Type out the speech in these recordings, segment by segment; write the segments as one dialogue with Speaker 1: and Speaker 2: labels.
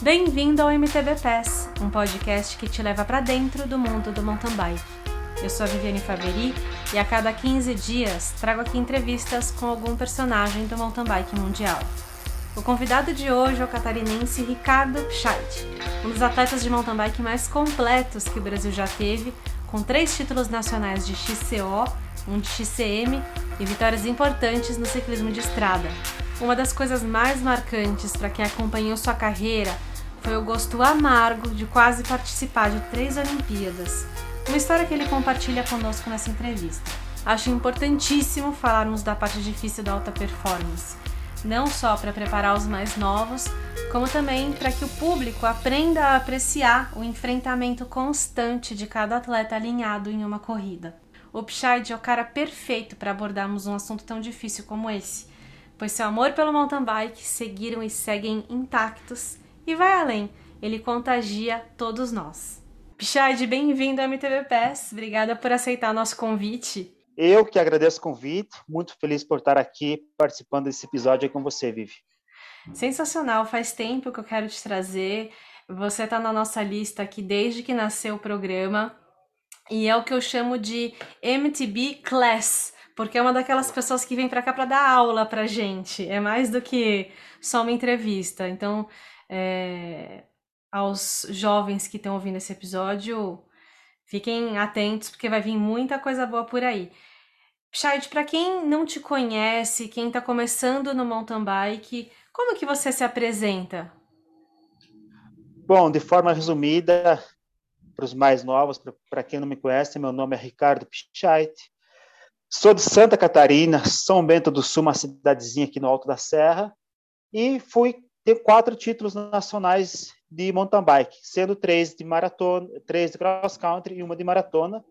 Speaker 1: Bem-vindo ao MTB Pass, um podcast que te leva para dentro do mundo do mountain bike. Eu sou a Viviane Faveri e a cada 15 dias trago aqui entrevistas com algum personagem do mountain bike mundial. O convidado de hoje é o catarinense Ricardo Pscheit, um dos atletas de mountain bike mais completos que o Brasil já teve, com três títulos nacionais de XCO, um de XCM e vitórias importantes no ciclismo de estrada. Uma das coisas mais marcantes para quem acompanhou sua carreira foi o gosto amargo de quase participar de três Olimpíadas. Uma história que ele compartilha conosco nessa entrevista. Acho importantíssimo falarmos da parte difícil da alta performance, não só para preparar os mais novos, como também para que o público aprenda a apreciar o enfrentamento constante de cada atleta alinhado em uma corrida. O Pshide é o cara perfeito para abordarmos um assunto tão difícil como esse, pois seu amor pelo mountain bike seguiram e seguem intactos e vai além, ele contagia todos nós. Pichard, bem-vindo ao MTV Pass. Obrigada por aceitar nosso convite.
Speaker 2: Eu que agradeço o convite, muito feliz por estar aqui participando desse episódio com você, Vivi.
Speaker 1: Sensacional, faz tempo que eu quero te trazer. Você está na nossa lista aqui desde que nasceu o programa e é o que eu chamo de MTB Class, porque é uma daquelas pessoas que vem para cá para dar aula para gente. É mais do que só uma entrevista. Então, é, aos jovens que estão ouvindo esse episódio, fiquem atentos porque vai vir muita coisa boa por aí. Chad, para quem não te conhece, quem está começando no mountain bike, como que você se apresenta?
Speaker 2: Bom, de forma resumida, para os mais novos, para quem não me conhece, meu nome é Ricardo Pichait. Sou de Santa Catarina, São Bento do Sul, uma cidadezinha aqui no Alto da Serra, e fui ter quatro títulos nacionais de mountain bike, sendo três de maratona, três de cross country e uma de maratona,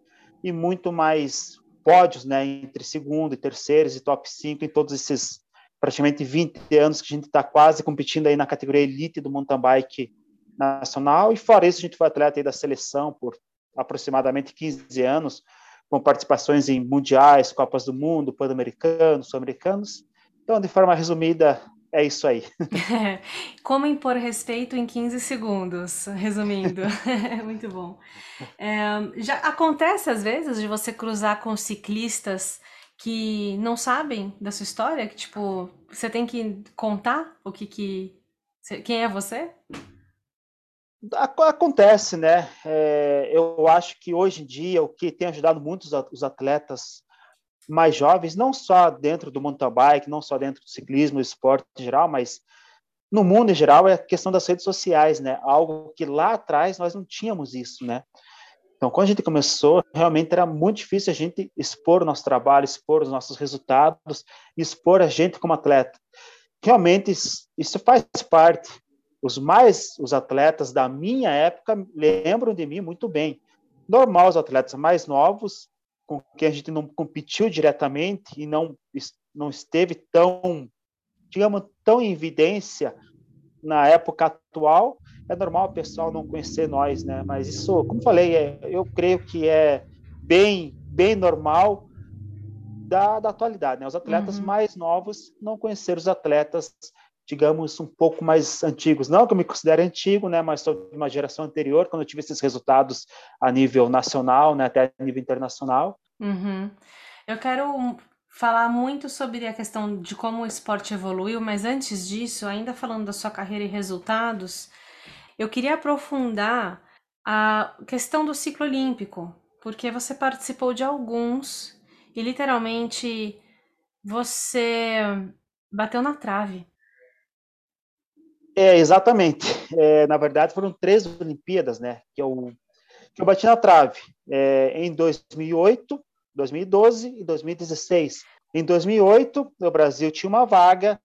Speaker 2: e muito mais pódios, né, entre segundo e terceiros e top 5 em todos esses praticamente 20 anos que a gente está quase competindo aí na categoria elite do mountain bike nacional, e fora isso a gente foi atleta da seleção por aproximadamente 15 anos, com participações em mundiais, Copas do Mundo, Pan-Americanos, Sul-Americanos. Então, de forma resumida, é isso aí.
Speaker 1: Como impor respeito em 15 segundos, resumindo. Muito bom. É, já acontece às vezes de você cruzar com ciclistas que não sabem da sua história, que tipo, você tem que contar o que que quem é você?
Speaker 2: Acontece, né? É, eu acho que hoje em dia o que tem ajudado muito os atletas mais jovens, não só dentro do mountain bike, não só dentro do ciclismo, esporte em geral, mas no mundo em geral é a questão das redes sociais, né? Algo que lá atrás nós não tínhamos isso, né? Então, quando a gente começou, realmente era muito difícil a gente expor o nosso trabalho, expor os nossos resultados, expor a gente como atleta. Realmente isso faz parte. Os mais os atletas da minha época lembram de mim muito bem. Normal os atletas mais novos com quem a gente não competiu diretamente e não, não esteve tão, digamos, tão em evidência na época atual, é normal o pessoal não conhecer nós, né? Mas isso, como falei, é, eu creio que é bem, bem normal da, da atualidade, né? Os atletas uhum. mais novos não conheceram os atletas digamos, um pouco mais antigos. Não que eu me considere antigo, né, mas sou de uma geração anterior, quando eu tive esses resultados a nível nacional, né, até a nível internacional.
Speaker 1: Uhum. Eu quero falar muito sobre a questão de como o esporte evoluiu, mas antes disso, ainda falando da sua carreira e resultados, eu queria aprofundar a questão do ciclo olímpico, porque você participou de alguns e literalmente você bateu na trave.
Speaker 2: É, exatamente. É, na verdade, foram três Olimpíadas, né? Que eu, que eu bati na trave. É, em 2008, 2012 e 2016. Em 2008, o Brasil tinha uma vaga.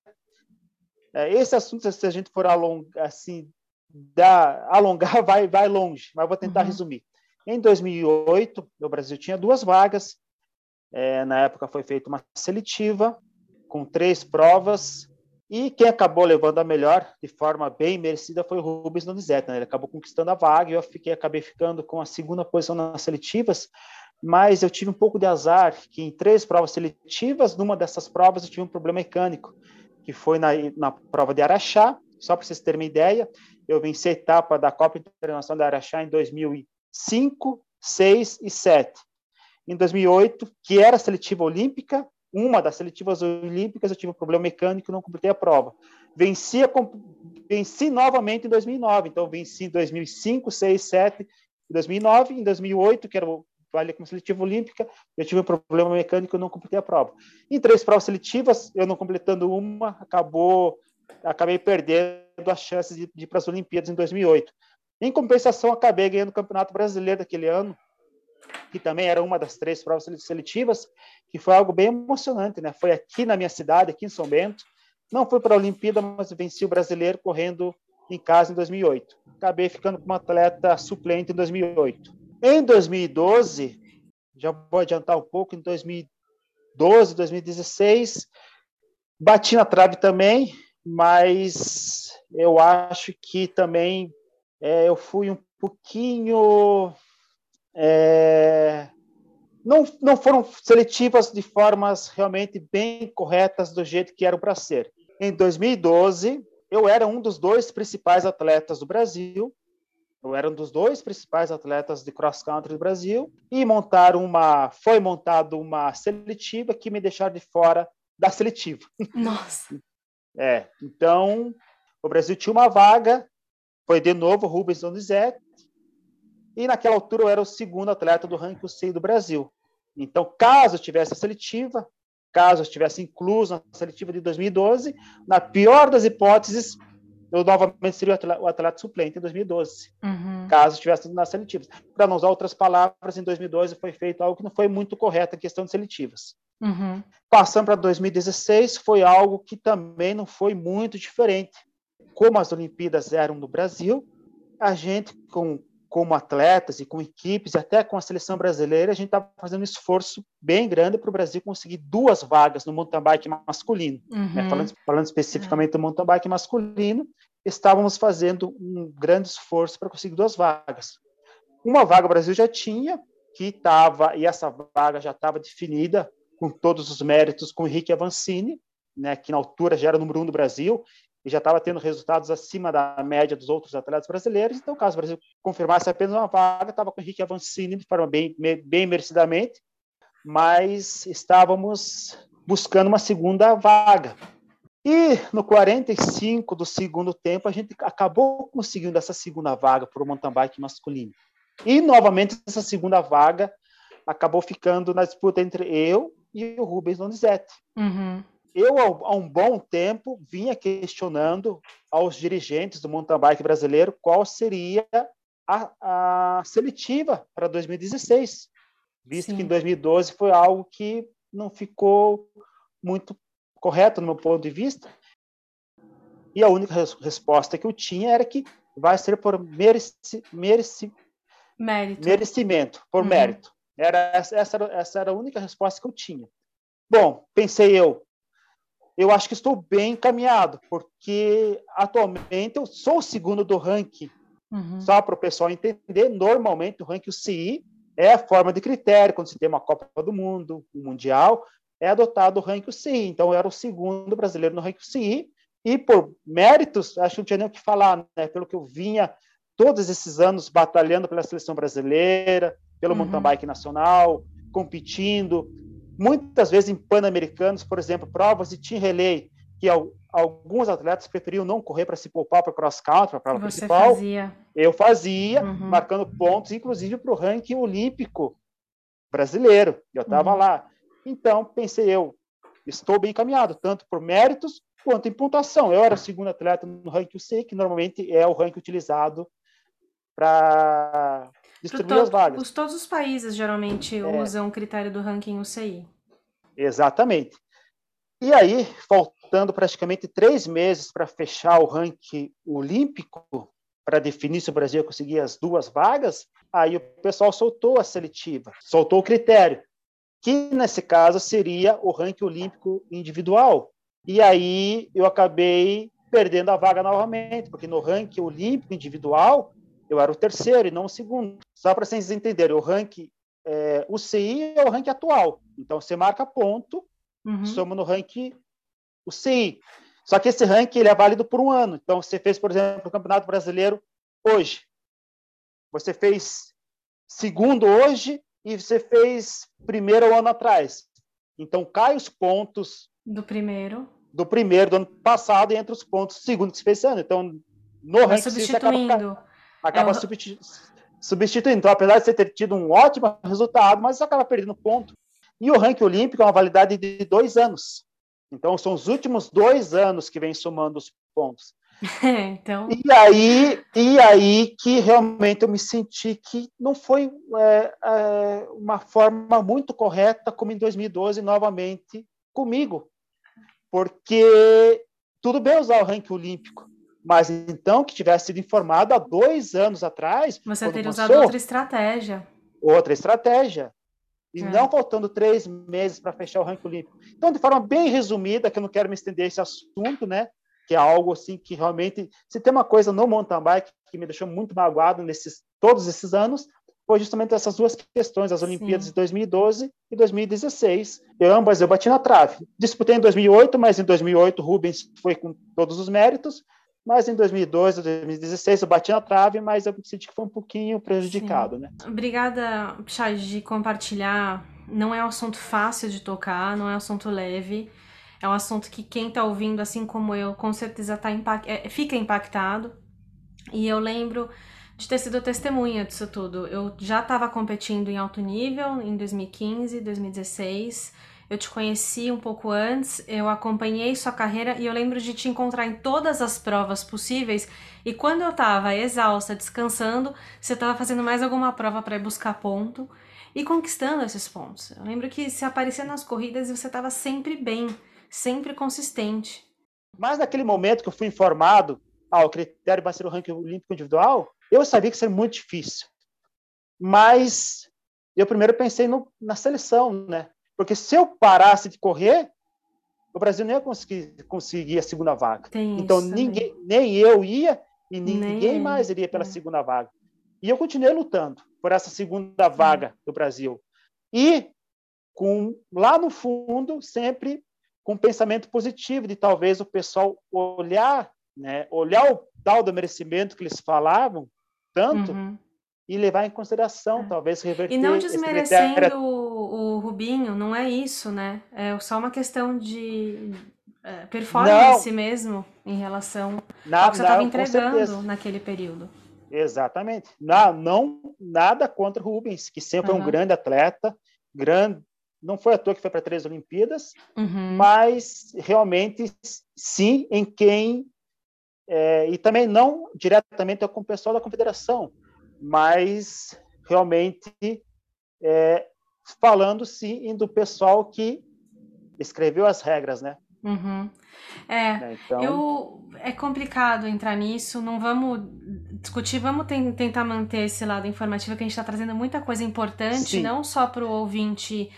Speaker 2: É, esse assunto, se a gente for alongar, assim, dá, alongar, vai, vai longe, mas vou tentar uhum. resumir. Em 2008, o Brasil tinha duas vagas. É, na época foi feita uma seletiva com três provas e quem acabou levando a melhor, de forma bem merecida, foi o Rubens Donizete. Né? Ele acabou conquistando a vaga e eu fiquei, acabei ficando com a segunda posição nas seletivas, mas eu tive um pouco de azar, que em três provas seletivas, numa dessas provas eu tive um problema mecânico, que foi na, na prova de Araxá, só para vocês terem uma ideia, eu venci a etapa da Copa Internacional de Araxá em 2005, 6 e 7. Em 2008, que era seletiva olímpica, uma das seletivas olímpicas, eu tive um problema mecânico e não completei a prova. Venci, a, venci novamente em 2009, então venci em 2005, 6, 7 e 2009. Em 2008, que era o vale como seletiva olímpica, eu tive um problema mecânico e não completei a prova. Em três provas seletivas, eu não completando uma, acabou, acabei perdendo as chances de, de ir para as Olimpíadas em 2008. Em compensação, acabei ganhando o Campeonato Brasileiro daquele ano, que também era uma das três provas seletivas, que foi algo bem emocionante, né? Foi aqui na minha cidade, aqui em São Bento. Não fui para a Olimpíada, mas venci o brasileiro correndo em casa em 2008. Acabei ficando como atleta suplente em 2008. Em 2012, já vou adiantar um pouco, em 2012, 2016, bati na trave também, mas eu acho que também é, eu fui um pouquinho. É, não, não foram seletivas de formas realmente bem corretas do jeito que eram para ser. Em 2012, eu era um dos dois principais atletas do Brasil, eu era um dos dois principais atletas de cross country do Brasil e montaram uma, foi montado uma seletiva que me deixaram de fora da seletiva.
Speaker 1: Nossa.
Speaker 2: é, então o Brasil tinha uma vaga, foi de novo Rubens Donizete e naquela altura eu era o segundo atleta do ranking C do Brasil. Então, caso eu tivesse a seletiva, caso eu estivesse incluso na seletiva de 2012, na pior das hipóteses, eu novamente seria o atleta, o atleta suplente em 2012, uhum. caso estivesse nas seletivas. Para não usar outras palavras, em 2012 foi feito algo que não foi muito correto, a questão de seletivas. Uhum. Passando para 2016, foi algo que também não foi muito diferente. Como as Olimpíadas eram no Brasil, a gente, com como atletas e com equipes, e até com a seleção brasileira, a gente estava fazendo um esforço bem grande para o Brasil conseguir duas vagas no mountain bike masculino. Né? Uhum. Né? Falando, falando, especificamente do mountain bike masculino, estávamos fazendo um grande esforço para conseguir duas vagas. Uma vaga o Brasil já tinha, que estava, e essa vaga já estava definida com todos os méritos com o Henrique Avancini, né, que na altura já era o número um do Brasil, e já estava tendo resultados acima da média dos outros atletas brasileiros. Então, caso o Brasil confirmasse apenas uma vaga, estava com o Henrique Avancini de forma bem, bem merecidamente, mas estávamos buscando uma segunda vaga. E no 45 do segundo tempo, a gente acabou conseguindo essa segunda vaga para o mountain bike masculino. E, novamente, essa segunda vaga acabou ficando na disputa entre eu e o Rubens Donizete. Uhum eu, há um bom tempo, vinha questionando aos dirigentes do mountain bike brasileiro qual seria a, a seletiva para 2016, visto Sim. que em 2012 foi algo que não ficou muito correto no meu ponto de vista. E a única res resposta que eu tinha era que vai ser por mereci mereci
Speaker 1: mérito.
Speaker 2: merecimento, por uhum. mérito. Era essa, essa, era, essa era a única resposta que eu tinha. Bom, pensei eu, eu acho que estou bem encaminhado, porque atualmente eu sou o segundo do ranking. Uhum. Só para o pessoal entender, normalmente o ranking UCI é a forma de critério, quando se tem uma Copa do Mundo, um Mundial, é adotado o ranking UCI. Então, eu era o segundo brasileiro no ranking UCI, e por méritos, acho que não tinha nem o que falar, né? pelo que eu vinha todos esses anos batalhando pela seleção brasileira, pelo uhum. mountain bike nacional, competindo, Muitas vezes em pan-americanos, por exemplo, provas de team relay, que alguns atletas preferiam não correr para se poupar para cross country, para a prova Você principal. Fazia. Eu fazia, uhum. marcando pontos, inclusive para o ranking olímpico brasileiro. Eu estava uhum. lá. Então, pensei eu, estou bem encaminhado, tanto por méritos quanto em pontuação. Eu era o segundo atleta no ranking UC, que normalmente é o ranking utilizado para distribuir as vagas.
Speaker 1: Os, todos os países geralmente é. usam o critério do ranking UCI.
Speaker 2: Exatamente. E aí, faltando praticamente três meses para fechar o ranking olímpico, para definir se o Brasil ia conseguir as duas vagas, aí o pessoal soltou a seletiva, soltou o critério, que nesse caso seria o ranking olímpico individual. E aí eu acabei perdendo a vaga novamente, porque no ranking olímpico individual eu era o terceiro e não o segundo. Só para vocês entenderem, o ranking é, o CI é o ranking atual. Então, você marca ponto, uhum. soma no ranking o CI. Só que esse ranking ele é válido por um ano. Então, você fez, por exemplo, o Campeonato Brasileiro hoje. Você fez segundo hoje e você fez primeiro um ano atrás. Então, cai os pontos...
Speaker 1: Do primeiro.
Speaker 2: Do primeiro, do ano passado, e entre os pontos do segundo que você fez esse ano. Então, no ranking, você acaba, acaba é o substituindo. Então, apesar de você ter tido um ótimo resultado, mas você acaba perdendo ponto. E o ranking olímpico é uma validade de dois anos. Então, são os últimos dois anos que vem somando os pontos.
Speaker 1: então...
Speaker 2: E aí, e aí que realmente eu me senti que não foi é, é, uma forma muito correta, como em 2012, novamente, comigo. Porque tudo bem usar o ranking olímpico, mas então que tivesse sido informado há dois anos atrás.
Speaker 1: Você teria usado outra estratégia.
Speaker 2: Outra estratégia. E é. não faltando três meses para fechar o ranking olímpico. Então, de forma bem resumida, que eu não quero me estender esse assunto, né? Que é algo assim que realmente, se tem uma coisa no mountain bike que me deixou muito magoado nesses todos esses anos, foi justamente essas duas questões, as Olimpíadas Sim. de 2012 e 2016. Eu ambas eu bati na trave. Disputei em 2008, mas em 2008 Rubens foi com todos os méritos. Mas em 2012, 2016 eu bati na trave, mas eu senti que foi um pouquinho prejudicado, Sim. né?
Speaker 1: Obrigada, Chad, de compartilhar. Não é um assunto fácil de tocar, não é um assunto leve. É um assunto que quem está ouvindo, assim como eu, com certeza tá impact... É, fica impactado. E eu lembro de ter sido testemunha disso tudo. Eu já estava competindo em alto nível em 2015, 2016 eu te conheci um pouco antes, eu acompanhei sua carreira e eu lembro de te encontrar em todas as provas possíveis. E quando eu tava exausta, descansando, você tava fazendo mais alguma prova para ir buscar ponto e conquistando esses pontos. Eu lembro que se aparecia nas corridas e você tava sempre bem, sempre consistente.
Speaker 2: Mas naquele momento que eu fui informado, ah, o critério vai ser o ranking olímpico individual, eu sabia que seria muito difícil. Mas eu primeiro pensei no, na seleção, né? Porque se eu parasse de correr, o Brasil não ia conseguir, conseguir a segunda vaga.
Speaker 1: Tem
Speaker 2: então, ninguém, nem eu ia e ninguém nem mais iria pela é. segunda vaga. E eu continuei lutando por essa segunda vaga do Brasil. E com lá no fundo, sempre com um pensamento positivo de talvez o pessoal olhar, né, olhar o tal do merecimento que eles falavam tanto uhum e levar em consideração, é. talvez reverter.
Speaker 1: E não desmerecendo critério... o, o Rubinho, não é isso, né? É só uma questão de é, performance não. mesmo em relação não, ao que você estava entregando naquele período.
Speaker 2: Exatamente. Não, não nada contra o Rubens, que sempre uhum. é um grande atleta, grande, não foi à toa que foi para três Olimpíadas, uhum. mas realmente sim em quem é, e também não diretamente com o pessoal da confederação, mas realmente é, falando sim do pessoal que escreveu as regras, né?
Speaker 1: Uhum. É, né, então... eu, é complicado entrar nisso, não vamos discutir, vamos ten, tentar manter esse lado informativo que a gente está trazendo muita coisa importante, sim. não só para o ouvinte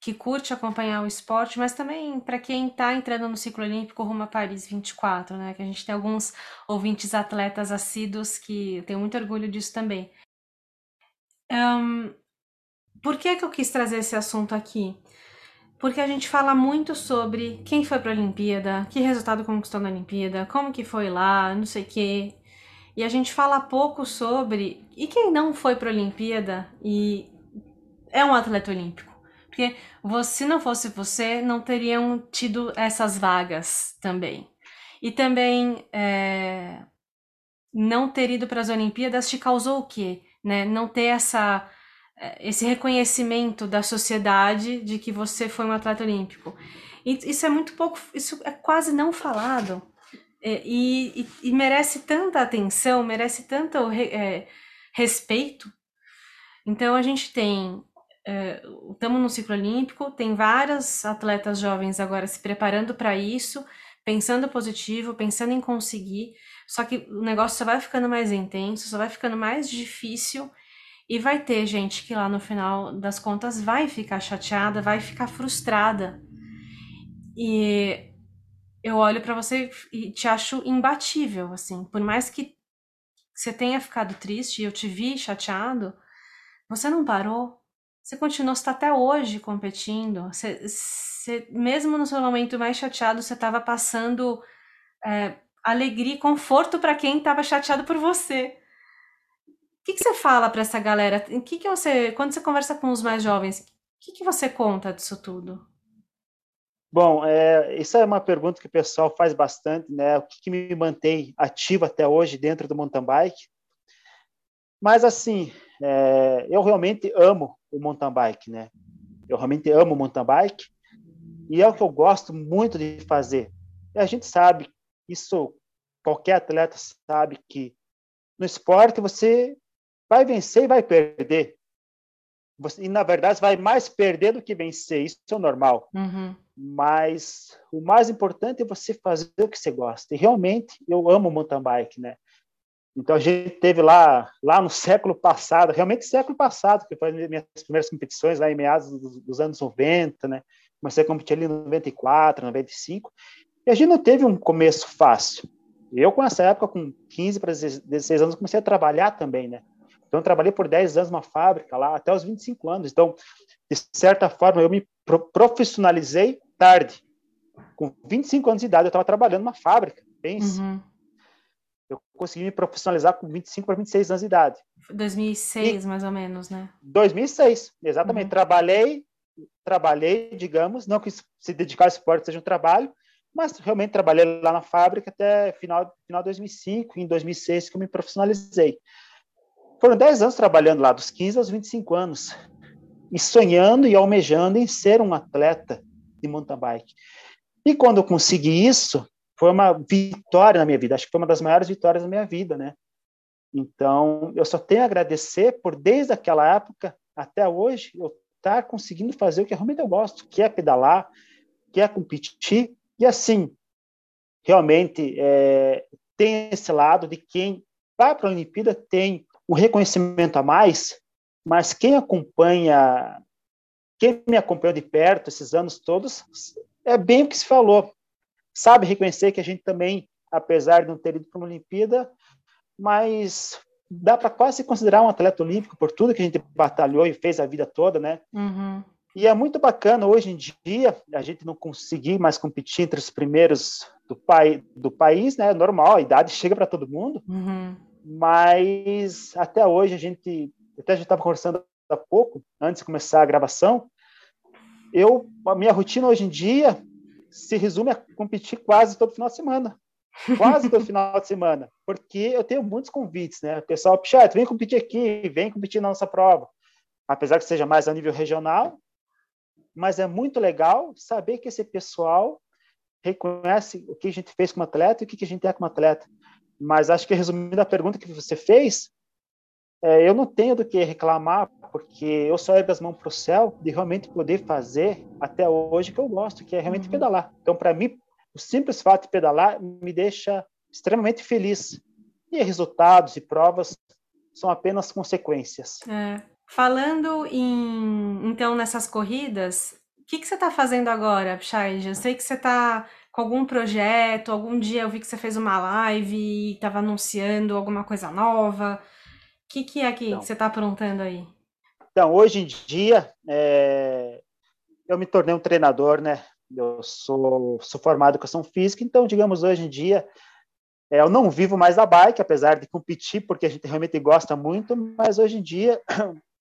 Speaker 1: que curte acompanhar o esporte, mas também para quem está entrando no ciclo olímpico rumo a Paris 24, né? Que a gente tem alguns ouvintes atletas assíduos que eu tenho muito orgulho disso também. Um, por que, que eu quis trazer esse assunto aqui? Porque a gente fala muito sobre quem foi para a Olimpíada, que resultado conquistou na Olimpíada, como que foi lá, não sei o quê. E a gente fala pouco sobre e quem não foi para a Olimpíada e é um atleta olímpico. Porque se não fosse você, não teriam tido essas vagas também. E também é, não ter ido para as Olimpíadas te causou o quê? Né? Não ter essa, é, esse reconhecimento da sociedade de que você foi um atleta olímpico. E isso é muito pouco, isso é quase não falado. É, e, e, e, merece tanta atenção, merece tanto é, respeito. Então a gente tem estamos no ciclo olímpico, tem várias atletas jovens agora se preparando para isso, pensando positivo, pensando em conseguir. Só que o negócio só vai ficando mais intenso, só vai ficando mais difícil e vai ter gente que lá no final das contas vai ficar chateada, vai ficar frustrada. E eu olho para você e te acho imbatível, assim, por mais que você tenha ficado triste e eu te vi chateado, você não parou, Você continuou, você tá até hoje competindo. Você, você, mesmo no seu momento mais chateado, você estava passando é, alegria e conforto para quem estava chateado por você. O que, que você fala para essa galera? Que que você, quando você conversa com os mais jovens, o que, que você conta disso tudo?
Speaker 2: Bom, é, isso é uma pergunta que o pessoal faz bastante, né? O que, que me mantém ativo até hoje dentro do mountain bike? Mas assim, é, eu realmente amo o mountain bike, né? Eu realmente amo o mountain bike e é o que eu gosto muito de fazer. E a gente sabe, isso qualquer atleta sabe que no esporte você vai vencer e vai perder. Você, e na verdade vai mais perder do que vencer, isso é normal.
Speaker 1: Uhum.
Speaker 2: Mas o mais importante é você fazer o que você gosta. E realmente eu amo mountain bike, né? Então a gente teve lá, lá no século passado, realmente século passado, que foi as minhas primeiras competições lá em meados dos, dos anos 90, né? Comecei a competir ali em 94, 95, e a gente não teve um começo fácil. Eu, com essa época, com 15 para 16 anos, comecei a trabalhar também, né? Então, eu trabalhei por 10 anos numa fábrica lá, até os 25 anos. Então, de certa forma, eu me profissionalizei tarde. Com 25 anos de idade, eu estava trabalhando numa fábrica, pense. Uhum. Eu consegui me profissionalizar com 25 para 26 anos de idade.
Speaker 1: 2006, e, mais ou menos, né?
Speaker 2: 2006, exatamente. Uhum. Trabalhei, trabalhei, digamos, não que se dedicar ao esporte seja um trabalho, mas realmente trabalhei lá na fábrica até final, final de 2005, em 2006 que eu me profissionalizei. Foram 10 anos trabalhando lá, dos 15 aos 25 anos, e sonhando e almejando em ser um atleta de mountain bike. E quando eu consegui isso, foi uma vitória na minha vida, acho que foi uma das maiores vitórias da minha vida, né? Então, eu só tenho a agradecer por, desde aquela época até hoje, eu estar conseguindo fazer o que realmente eu gosto, que é pedalar, que é competir, e assim, realmente, é, tem esse lado de quem vai para a Olimpíada tem um reconhecimento a mais, mas quem acompanha, quem me acompanhou de perto esses anos todos, é bem o que se falou. Sabe reconhecer que a gente também, apesar de não ter ido para uma Olimpíada, mas dá para quase considerar um atleta olímpico por tudo que a gente batalhou e fez a vida toda, né?
Speaker 1: Uhum.
Speaker 2: E é muito bacana hoje em dia a gente não conseguir mais competir entre os primeiros do, pai, do país, né? Normal, a idade chega para todo mundo.
Speaker 1: Uhum
Speaker 2: mas até hoje a gente, até a gente estava conversando há pouco, antes de começar a gravação, eu, a minha rotina hoje em dia se resume a competir quase todo final de semana. Quase todo final de semana. Porque eu tenho muitos convites, né? O pessoal, Pichete, vem competir aqui, vem competir na nossa prova. Apesar que seja mais a nível regional, mas é muito legal saber que esse pessoal reconhece o que a gente fez como atleta e o que a gente é como atleta. Mas acho que resumindo a pergunta que você fez, é, eu não tenho do que reclamar, porque eu só ergo as mãos para o céu de realmente poder fazer até hoje que eu gosto, que é realmente uhum. pedalar. Então, para mim, o simples fato de pedalar me deixa extremamente feliz. E resultados e provas são apenas consequências.
Speaker 1: É. Falando em, então, nessas corridas, o que, que você está fazendo agora, Chay? Eu sei que você está com algum projeto? Algum dia eu vi que você fez uma live e estava anunciando alguma coisa nova. O que, que é que então, você está aprontando aí?
Speaker 2: Então, hoje em dia, é, eu me tornei um treinador, né? Eu sou, sou formado em educação física, então, digamos, hoje em dia, é, eu não vivo mais da bike, apesar de competir, porque a gente realmente gosta muito, mas hoje em dia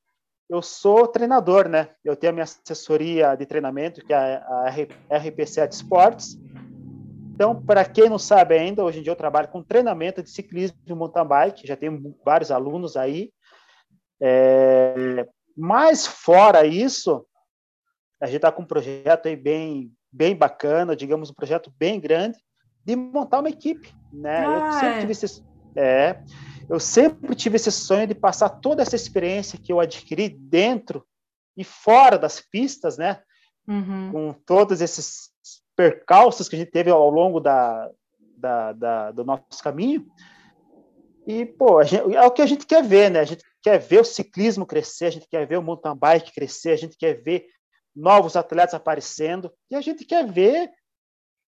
Speaker 2: eu sou treinador, né? Eu tenho a minha assessoria de treinamento, que é a RP7 Sports, então, para quem não sabe ainda, hoje em dia eu trabalho com treinamento de ciclismo de mountain bike, já tenho vários alunos aí. É, mas fora isso, a gente está com um projeto aí bem, bem bacana, digamos um projeto bem grande, de montar uma equipe, né? Ah, eu sempre é. tive esse, é, eu sempre tive esse sonho de passar toda essa experiência que eu adquiri dentro e fora das pistas, né?
Speaker 1: Uhum.
Speaker 2: Com todos esses percalços que a gente teve ao longo da, da, da do nosso caminho. E, pô, gente, é o que a gente quer ver, né? A gente quer ver o ciclismo crescer, a gente quer ver o mountain bike crescer, a gente quer ver novos atletas aparecendo, e a gente quer ver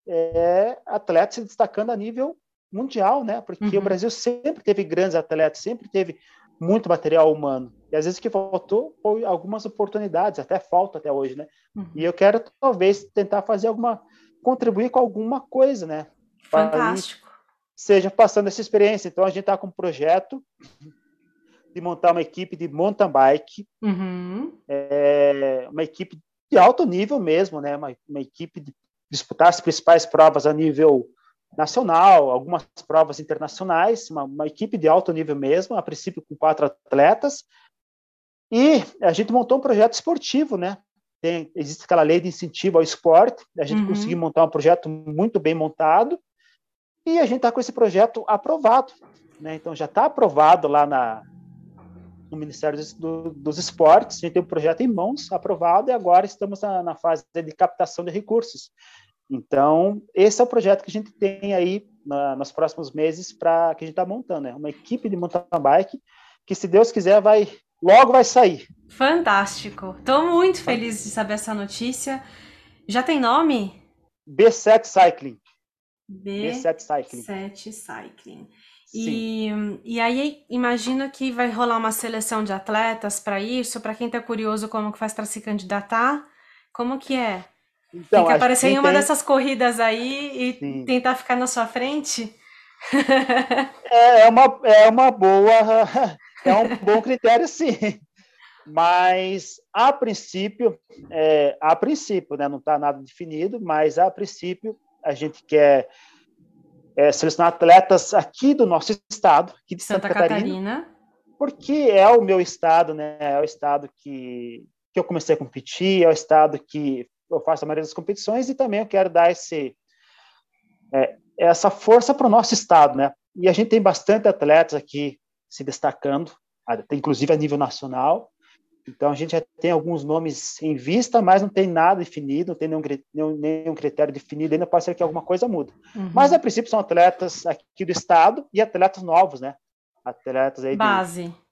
Speaker 2: é, atletas se destacando a nível mundial, né? Porque uhum. o Brasil sempre teve grandes atletas, sempre teve muito material humano. E às vezes que faltou foi algumas oportunidades, até falta até hoje, né? Uhum. E eu quero talvez tentar fazer alguma contribuir com alguma coisa, né?
Speaker 1: Fantástico.
Speaker 2: seja passando essa experiência. Então a gente está com um projeto de montar uma equipe de mountain bike,
Speaker 1: uhum.
Speaker 2: é, uma equipe de alto nível mesmo, né? Uma, uma equipe de disputar as principais provas a nível nacional, algumas provas internacionais, uma, uma, equipe de alto nível mesmo, a princípio com quatro atletas. E a gente montou um projeto esportivo, né? Tem, existe aquela lei de incentivo ao esporte, a gente uhum. conseguiu montar um projeto muito bem montado, e a gente está com esse projeto aprovado. Né? Então, já está aprovado lá na, no Ministério dos, do, dos Esportes, a gente tem um projeto em mãos, aprovado, e agora estamos na, na fase de captação de recursos. Então, esse é o projeto que a gente tem aí na, nos próximos meses para que a gente está montando, né? Uma equipe de mountain bike que, se Deus quiser, vai logo vai sair.
Speaker 1: Fantástico. Estou muito feliz de saber essa notícia. Já tem nome?
Speaker 2: B7 Cycling.
Speaker 1: B... B7 Cycling. 7 Cycling. E, e aí imagina que vai rolar uma seleção de atletas para isso, para quem está curioso como que faz para se candidatar, como que é? Então, tem que aparecer em uma tem... dessas corridas aí e Sim. tentar ficar na sua frente?
Speaker 2: É, é, uma, é uma boa, é um bom critério, sim. Mas, a princípio, é, a princípio, né, não está nada definido, mas a princípio a gente quer é, selecionar atletas aqui do nosso estado, aqui de Santa, Santa Catarina, Catarina, porque é o meu estado, né, é o estado que, que eu comecei a competir, é o estado que eu faço a maioria das competições e também eu quero dar esse, é, essa força para o nosso estado, né? E a gente tem bastante atletas aqui se destacando, inclusive a nível nacional. Então a gente já tem alguns nomes em vista, mas não tem nada definido, não tem nenhum, nenhum, nenhum critério definido, ainda pode ser que alguma coisa mude. Uhum. Mas a princípio são atletas aqui do estado e atletas novos, né? Atletas aí
Speaker 1: base. De,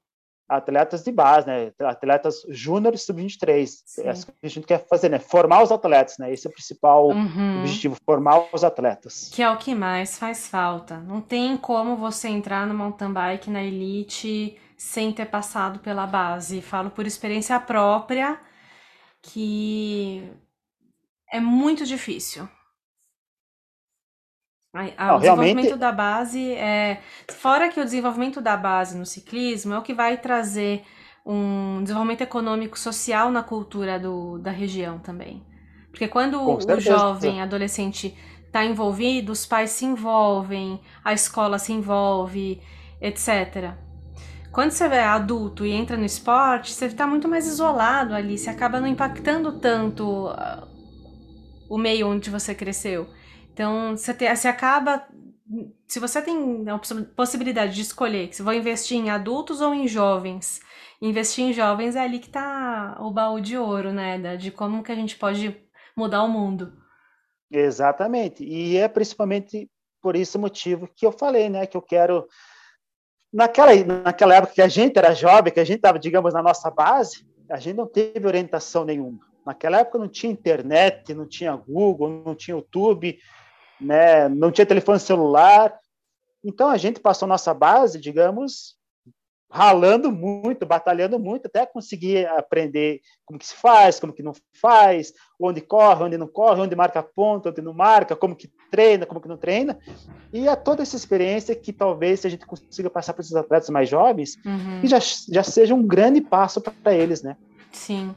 Speaker 2: atletas de base, né? Atletas júnior sub-23. É isso que a gente quer fazer, né? Formar os atletas, né? Esse é o principal uhum. objetivo, formar os atletas.
Speaker 1: Que é o que mais faz falta. Não tem como você entrar no mountain bike na elite sem ter passado pela base. Falo por experiência própria que é muito difícil. Não, o desenvolvimento realmente... da base é. Fora que o desenvolvimento da base no ciclismo é o que vai trazer um desenvolvimento econômico social na cultura do, da região também. Porque quando o jovem, adolescente está envolvido, os pais se envolvem, a escola se envolve, etc. Quando você é adulto e entra no esporte, você está muito mais isolado ali, você acaba não impactando tanto uh, o meio onde você cresceu. Então, você, te, você acaba. Se você tem a possibilidade de escolher se vou investir em adultos ou em jovens, investir em jovens é ali que está o baú de ouro, né? De como que a gente pode mudar o mundo.
Speaker 2: Exatamente. E é principalmente por esse motivo que eu falei, né? Que eu quero. Naquela, naquela época que a gente era jovem, que a gente estava, digamos, na nossa base, a gente não teve orientação nenhuma. Naquela época não tinha internet, não tinha Google, não tinha YouTube, né? não tinha telefone celular. Então a gente passou nossa base, digamos, ralando muito, batalhando muito, até conseguir aprender como que se faz, como que não faz, onde corre, onde não corre, onde marca ponto, onde não marca, como que treina, como que não treina. E é toda essa experiência que talvez se a gente consiga passar para esses atletas mais jovens, uhum. que já, já seja um grande passo para eles, né?
Speaker 1: Sim.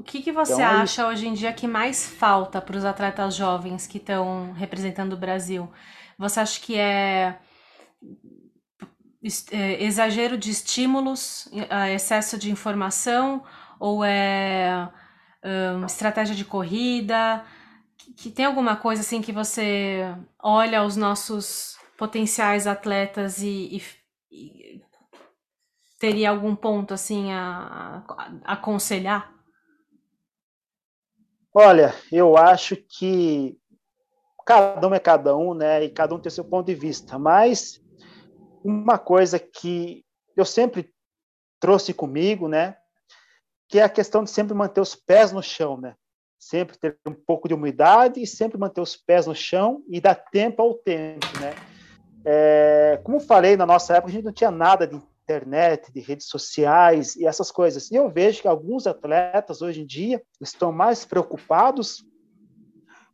Speaker 1: É. O que, que você então, é acha hoje em dia que mais falta para os atletas jovens que estão representando o Brasil? Você acha que é, é exagero de estímulos, excesso de informação, ou é um, estratégia de corrida? Que, que tem alguma coisa assim que você olha os nossos potenciais atletas e, e, e teria algum ponto assim a, a aconselhar?
Speaker 2: Olha, eu acho que cada um é cada um, né? E cada um tem seu ponto de vista. Mas uma coisa que eu sempre trouxe comigo, né? Que é a questão de sempre manter os pés no chão, né? Sempre ter um pouco de humildade e sempre manter os pés no chão e dar tempo ao tempo, né? É, como falei, na nossa época a gente não tinha nada de internet, de redes sociais e essas coisas. E eu vejo que alguns atletas hoje em dia estão mais preocupados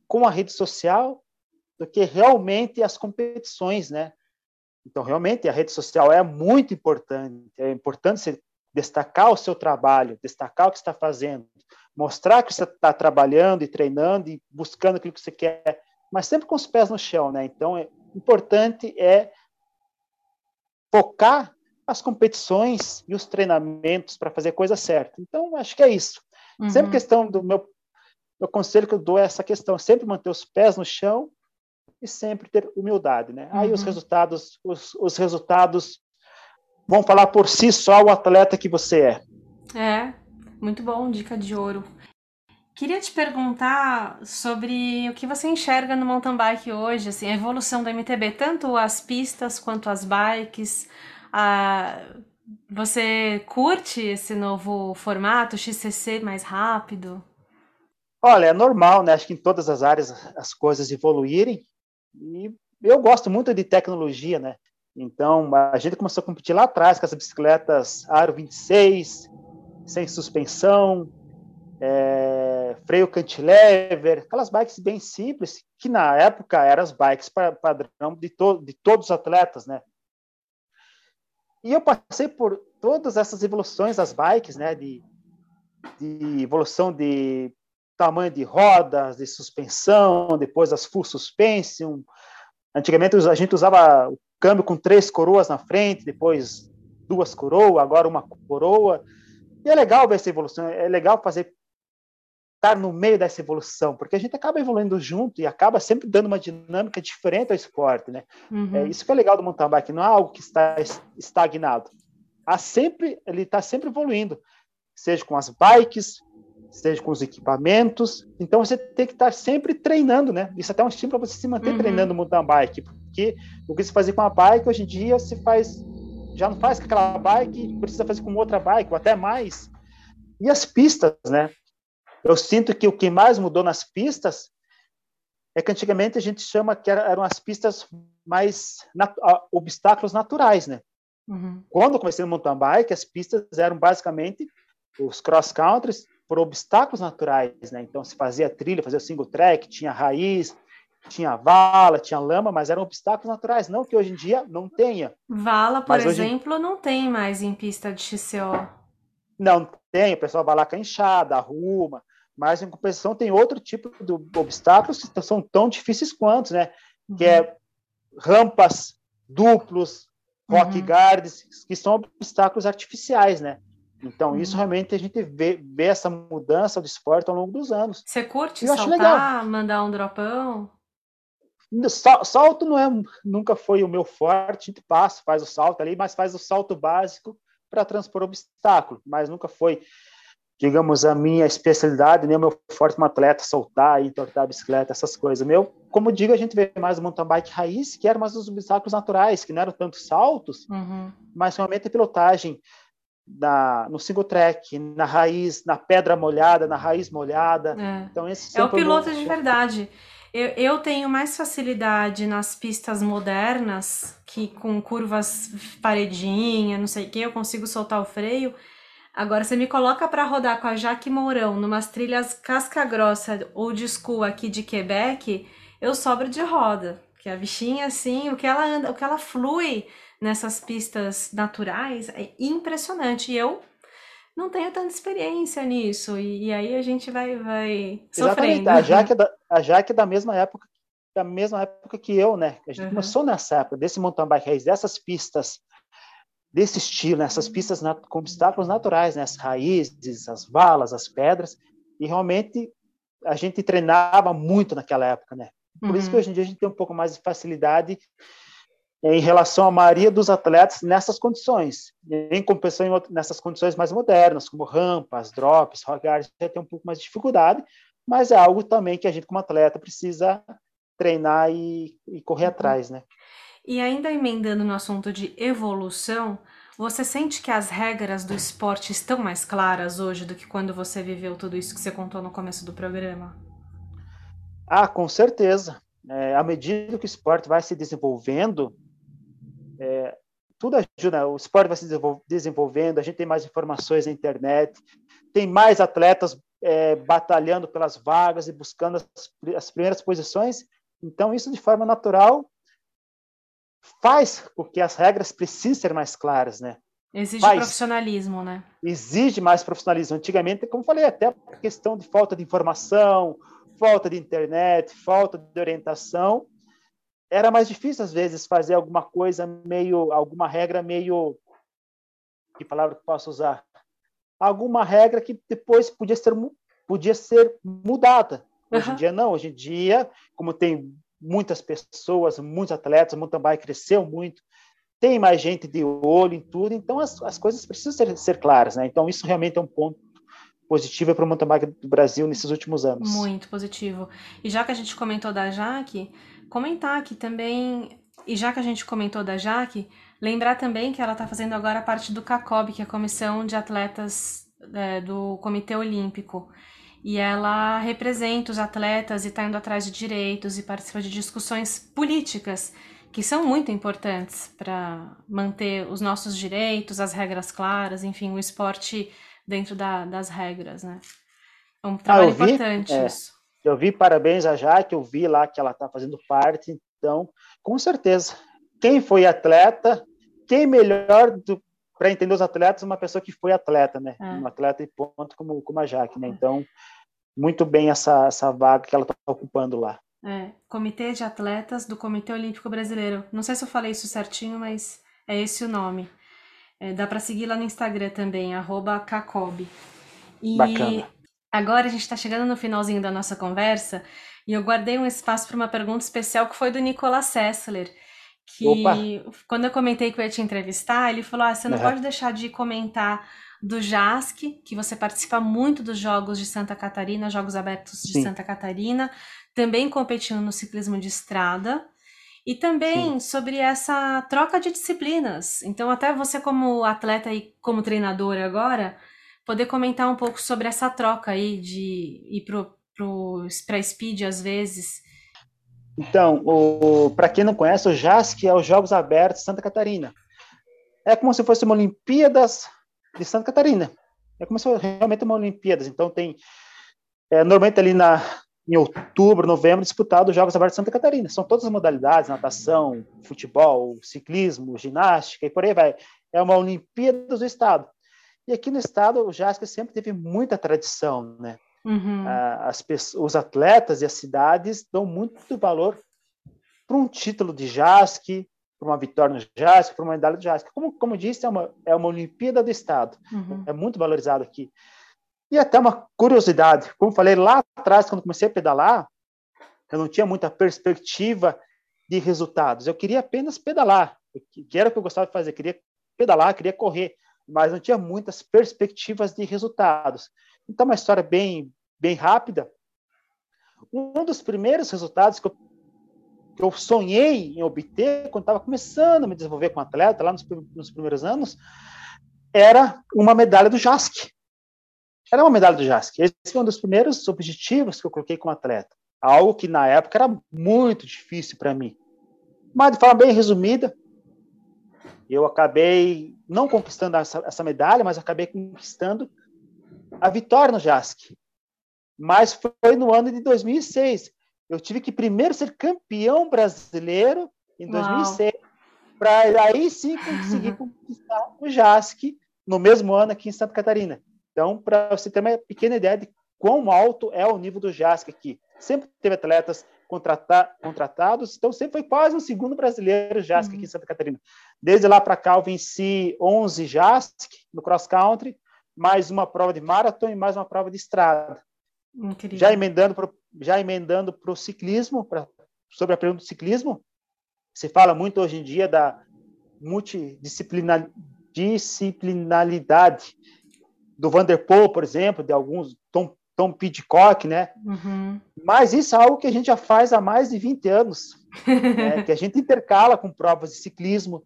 Speaker 2: com a rede social do que realmente as competições, né? Então, realmente, a rede social é muito importante. É importante você destacar o seu trabalho, destacar o que está fazendo, mostrar que você está trabalhando e treinando e buscando aquilo que você quer, mas sempre com os pés no chão, né? Então, é importante é focar as competições e os treinamentos para fazer a coisa certa. Então, acho que é isso. Uhum. Sempre questão do meu, meu conselho que eu dou é essa questão, sempre manter os pés no chão e sempre ter humildade, né? Uhum. Aí os uhum. resultados, os, os resultados vão falar por si só o atleta que você é.
Speaker 1: É, muito bom, dica de ouro. Queria te perguntar sobre o que você enxerga no mountain bike hoje, assim, a evolução do MTB, tanto as pistas quanto as bikes. A... Você curte esse novo formato, XCC mais rápido?
Speaker 2: Olha, é normal, né? Acho que em todas as áreas as coisas evoluírem. E eu gosto muito de tecnologia, né? Então, a gente começou a competir lá atrás com as bicicletas Aro 26, sem suspensão, é, freio cantilever, aquelas bikes bem simples, que na época eram as bikes padrão de, to de todos os atletas, né? E eu passei por todas essas evoluções das bikes, né? De, de evolução de tamanho de rodas, de suspensão, depois as full suspension. Antigamente a gente usava o câmbio com três coroas na frente, depois duas coroas, agora uma coroa. E é legal ver essa evolução, é legal fazer estar no meio dessa evolução, porque a gente acaba evoluindo junto e acaba sempre dando uma dinâmica diferente ao esporte, né? Uhum. É isso que é legal do mountain bike, não é algo que está estagnado. Há sempre, ele está sempre evoluindo, seja com as bikes, seja com os equipamentos. Então você tem que estar sempre treinando, né? Isso é até é um estímulo para você se manter uhum. treinando mountain bike, porque o que se fazia com a bike hoje em dia se faz já não faz com aquela bike, precisa fazer com outra bike ou até mais. E as pistas, né? Eu sinto que o que mais mudou nas pistas é que antigamente a gente chama que eram as pistas mais nat obstáculos naturais, né? Uhum. Quando eu comecei no mountain bike, as pistas eram basicamente os cross countries por obstáculos naturais, né? Então se fazia trilha, fazia single track, tinha raiz, tinha vala, tinha lama, mas eram obstáculos naturais, não que hoje em dia não tenha.
Speaker 1: Vala, por mas exemplo, hoje... não tem mais em pista de XCO.
Speaker 2: Não tem, o pessoal vai lá com a enxada, arruma, mas em compensação tem outro tipo de obstáculos que são tão difíceis quanto, né? Uhum. Que é rampas duplos, rock uhum. guards, que são obstáculos artificiais, né? Então, uhum. isso realmente a gente vê, vê, essa mudança do esporte ao longo dos anos.
Speaker 1: Você curte Eu saltar, mandar um dropão?
Speaker 2: Salto não é, nunca foi o meu forte, a gente passa, faz o salto ali, mas faz o salto básico para transpor obstáculo, mas nunca foi digamos, a minha especialidade, nem o meu forte como atleta, soltar, entortar a bicicleta, essas coisas. Meu, como digo, a gente vê mais o mountain bike raiz, que eram mais os obstáculos naturais, que não eram tanto saltos, uhum. mas realmente a pilotagem na, no single track, na raiz, na pedra molhada, na raiz molhada.
Speaker 1: É, então, esse é o piloto de verdade. Eu, eu tenho mais facilidade nas pistas modernas, que com curvas paredinha, não sei o que, eu consigo soltar o freio Agora, você me coloca para rodar com a Jaque Mourão numas trilhas casca grossa ou de school aqui de Quebec, eu sobro de roda. Que a bichinha, assim, o que ela anda, o que ela flui nessas pistas naturais é impressionante. E eu não tenho tanta experiência nisso. E, e aí a gente vai, vai sofrendo.
Speaker 2: Exatamente. A Jaque, é da, a Jaque é da mesma época da mesma época que eu, né? A gente uhum. começou nessa época, desse mountain bike race, dessas pistas desse estilo, nessas né? pistas com obstáculos naturais, né? as raízes, as valas, as pedras, e realmente a gente treinava muito naquela época, né? Por uhum. isso que uhum. hoje em dia a gente tem um pouco mais de facilidade em relação à maioria dos atletas nessas condições. Em compensação nessas condições mais modernas, como rampas, drops, rock já tem um pouco mais de dificuldade, mas é algo também que a gente como atleta precisa treinar e, e correr uhum. atrás, né?
Speaker 1: E ainda emendando no assunto de evolução, você sente que as regras do esporte estão mais claras hoje do que quando você viveu tudo isso que você contou no começo do programa?
Speaker 2: Ah, com certeza. É, à medida que o esporte vai se desenvolvendo, é, tudo ajuda. O esporte vai se desenvolvendo, a gente tem mais informações na internet, tem mais atletas é, batalhando pelas vagas e buscando as, as, primeiras posições. Então, isso de forma natural faz com que as regras precisem ser mais claras, né?
Speaker 1: Exige faz, profissionalismo, né?
Speaker 2: Exige mais profissionalismo. Antigamente, como falei, até a questão de falta de informação, falta de internet, falta de orientação, era mais difícil às vezes fazer alguma coisa meio, alguma regra meio, que palavra que posso usar? Alguma regra que depois podia ser podia ser mudada. Hoje uhum. em dia não, hoje em dia, como tem muitas pessoas, muitos atletas, o mountain bike cresceu muito, tem mais gente de olho em tudo, então as, as coisas precisam ser, ser claras, né? Então isso realmente é um ponto positivo para o mountain bike do Brasil nesses últimos anos.
Speaker 1: Muito positivo. E já que a gente comentou da Jaque, comentar aqui também, e já que a gente comentou da Jaque, lembrar também que ela está fazendo agora parte do CACOB, que é a Comissão de Atletas é, do Comitê Olímpico. E ela representa os atletas e está indo atrás de direitos e participa de discussões políticas que são muito importantes para manter os nossos direitos, as regras claras, enfim, o esporte dentro da, das regras, né? É um ah, trabalho ah, vi, importante é, isso.
Speaker 2: Eu vi parabéns a Jaque, eu vi lá que ela está fazendo parte, então, com certeza. Quem foi atleta, quem melhor para entender os atletas, uma pessoa que foi atleta, né? É. Um atleta e ponto como, como a Jaque, né? É. Então, muito bem essa, essa vaga que ela está ocupando lá.
Speaker 1: É, Comitê de Atletas do Comitê Olímpico Brasileiro. Não sei se eu falei isso certinho, mas é esse o nome. É, dá para seguir lá no Instagram também, arroba Cacob. E Bacana. agora a gente está chegando no finalzinho da nossa conversa e eu guardei um espaço para uma pergunta especial que foi do Nicolas Sessler, que Opa. quando eu comentei que eu ia te entrevistar, ele falou: ah, você não uhum. pode deixar de comentar do JASC, que você participa muito dos Jogos de Santa Catarina, Jogos Abertos de Sim. Santa Catarina, também competindo no ciclismo de estrada. E também Sim. sobre essa troca de disciplinas. Então, até você, como atleta e como treinador agora, poder comentar um pouco sobre essa troca aí de ir para Speed às vezes.
Speaker 2: Então, para quem não conhece, o JASC é os Jogos Abertos de Santa Catarina. É como se fosse uma Olimpíadas de Santa Catarina. É como se fosse realmente uma Olimpíadas. Então, tem. É, normalmente ali na, em outubro, novembro, disputado os Jogos Abertos de Santa Catarina. São todas as modalidades, natação, futebol, ciclismo, ginástica e por aí vai. É uma Olimpíada do Estado. E aqui no Estado, o JASC sempre teve muita tradição, né? Uhum. As pessoas, os atletas e as cidades dão muito valor para um título de JASC, para uma vitória no JASC, para uma medalha do JASC. Como, como disse, é uma, é uma Olimpíada do Estado. Uhum. É muito valorizado aqui. E até uma curiosidade, como falei lá atrás, quando comecei a pedalar, eu não tinha muita perspectiva de resultados. Eu queria apenas pedalar, que era o que eu gostava de fazer, eu queria pedalar, queria correr, mas não tinha muitas perspectivas de resultados. Então, uma história bem, bem rápida. Um dos primeiros resultados que eu, que eu sonhei em obter, quando estava começando a me desenvolver como atleta, lá nos, nos primeiros anos, era uma medalha do JASC. Era uma medalha do JASC. Esse foi um dos primeiros objetivos que eu coloquei como atleta. Algo que na época era muito difícil para mim. Mas de forma bem resumida, eu acabei não conquistando essa, essa, medalha, mas acabei conquistando a vitória no JASC. Mas foi no ano de 2006. Eu tive que primeiro ser campeão brasileiro em 2006, para aí sim conseguir conquistar o JASC no mesmo ano aqui em Santa Catarina. Então, para você ter uma pequena ideia de quão alto é o nível do JASC aqui. Sempre teve atletas contratar, contratados, então sempre foi quase um segundo brasileiro JASC uhum. aqui em Santa Catarina. Desde lá para cá, eu venci 11 JASC no cross-country, mais uma prova de maratona e mais uma prova de estrada. Incrível. Já emendando pro, já emendando para o ciclismo, pra, sobre a pergunta do ciclismo, se fala muito hoje em dia da multidisciplinaridade do Vanderpool, por exemplo, de alguns Tom, Tom Pidcock, né? Uhum. Mas isso é algo que a gente já faz há mais de 20 anos, né? que a gente intercala com provas de ciclismo.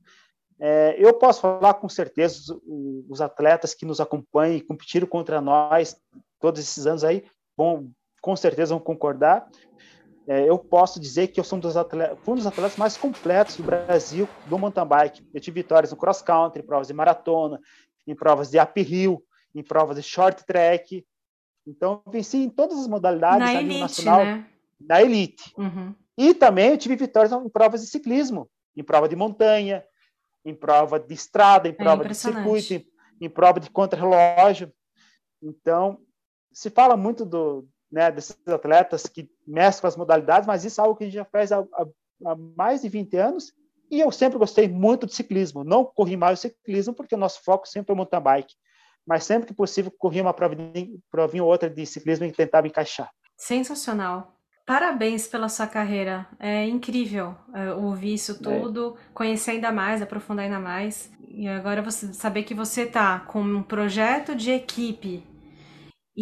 Speaker 2: É, eu posso falar com certeza, os, os, atletas que nos acompanham e competiram contra nós todos esses anos aí, vão, com certeza vão concordar. é, eu posso dizer que eu sou um dos, atletas, um dos atletas mais completos do Brasil do mountain bike. Eu tive vitórias no cross country, em provas de maratona, em provas de uphill, em provas de short track. Então, venci em todas as modalidades
Speaker 1: na
Speaker 2: a
Speaker 1: elite,
Speaker 2: nacional,
Speaker 1: né?
Speaker 2: na elite.
Speaker 1: Uhum.
Speaker 2: E também eu tive vitórias em provas de ciclismo, em prova de montanha, em prova de estrada, em
Speaker 1: É
Speaker 2: prova de
Speaker 1: impressionante.
Speaker 2: circuito, em, em prova de contrarrelógio. Então, se fala muito do, né, desses atletas que mesclam as modalidades, mas isso é algo que a gente já faz há, há, mais de 20 anos. E eu sempre gostei muito de ciclismo. Não corri mais o ciclismo, porque o nosso foco sempre é o mountain bike. Mas sempre que possível, corria uma provinha, provinha ou outra de ciclismo e tentava encaixar.
Speaker 1: Sensacional. Parabéns pela sua carreira. É incrível é, ouvir isso tudo, conhecer ainda mais, aprofundar ainda mais. E agora você saber que você tá com um projeto de equipe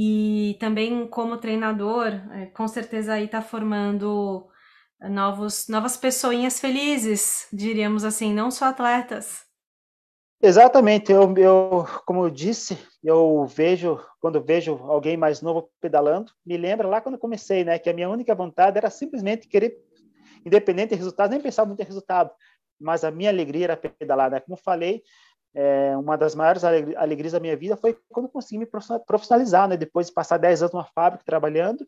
Speaker 1: e também como treinador, é, com certeza aí tá formando novos, novas pessoinhas felizes, diríamos assim, não só atletas.
Speaker 2: Exatamente, eu, eu, como eu disse, eu vejo, quando vejo alguém mais novo pedalando, me lembra lá quando comecei, né, que a minha única vontade era simplesmente querer, independente de resultados, nem pensar muito em resultado, mas a minha alegria era pedalar, né, como falei, é, uma das maiores alegrias da minha vida foi quando consegui me profissionalizar, né, depois de passar 10 anos numa fábrica trabalhando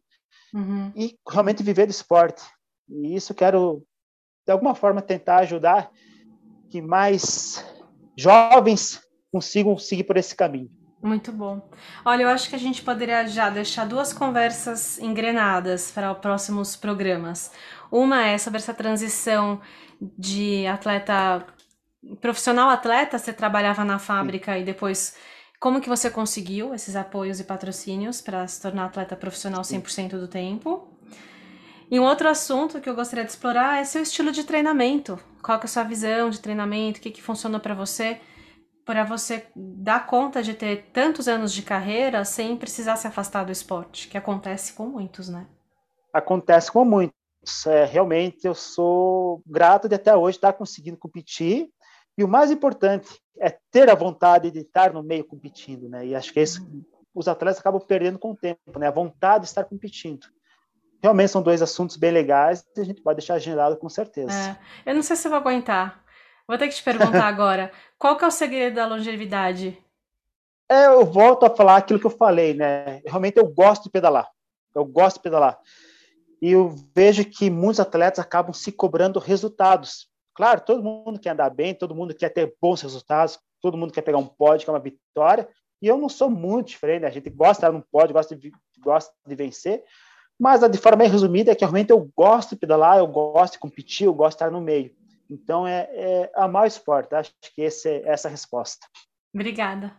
Speaker 1: uhum.
Speaker 2: e realmente viver do esporte, e isso quero, de alguma forma, tentar ajudar que mais jovens consigam seguir por esse caminho.
Speaker 1: Muito bom. Olha, eu acho que a gente poderia já deixar duas conversas engrenadas para os próximos programas. Uma é sobre essa transição de atleta profissional atleta, você trabalhava na fábrica Sim. e depois como que você conseguiu esses apoios e patrocínios para se tornar atleta profissional 100% do tempo? E um outro assunto que eu gostaria de explorar é seu estilo de treinamento. Qual que é a sua visão de treinamento? O que, que funciona para você? Para você dar conta de ter tantos anos de carreira sem precisar se afastar do esporte, que acontece com muitos, né?
Speaker 2: Acontece com muitos. É, realmente, eu sou grato de até hoje estar conseguindo competir. E o mais importante é ter a vontade de estar no meio competindo, né? E acho que é isso uhum. os atletas acabam perdendo com o tempo, né? A vontade de estar competindo realmente são dois assuntos bem legais e a gente pode deixar agendado com certeza.
Speaker 1: É. Eu não sei se eu vou aguentar. Vou ter que te perguntar agora. Qual que é o segredo da longevidade?
Speaker 2: É, eu volto a falar aquilo que eu falei, né? Realmente eu gosto de pedalar. Eu gosto de pedalar. E eu vejo que muitos atletas acabam se cobrando resultados. Claro, todo mundo quer andar bem, todo mundo quer ter bons resultados, todo mundo quer pegar um pódio, quer uma vitória. E eu não sou muito diferente, né? a gente gosta de estar num pódio, gosta de, gosta de vencer, mas de forma bem resumida é que realmente eu gosto de pedalar, eu gosto de competir, eu gosto de estar no meio. Então é, é amar o esporte. Acho que esse, é essa é a resposta.
Speaker 1: Obrigada.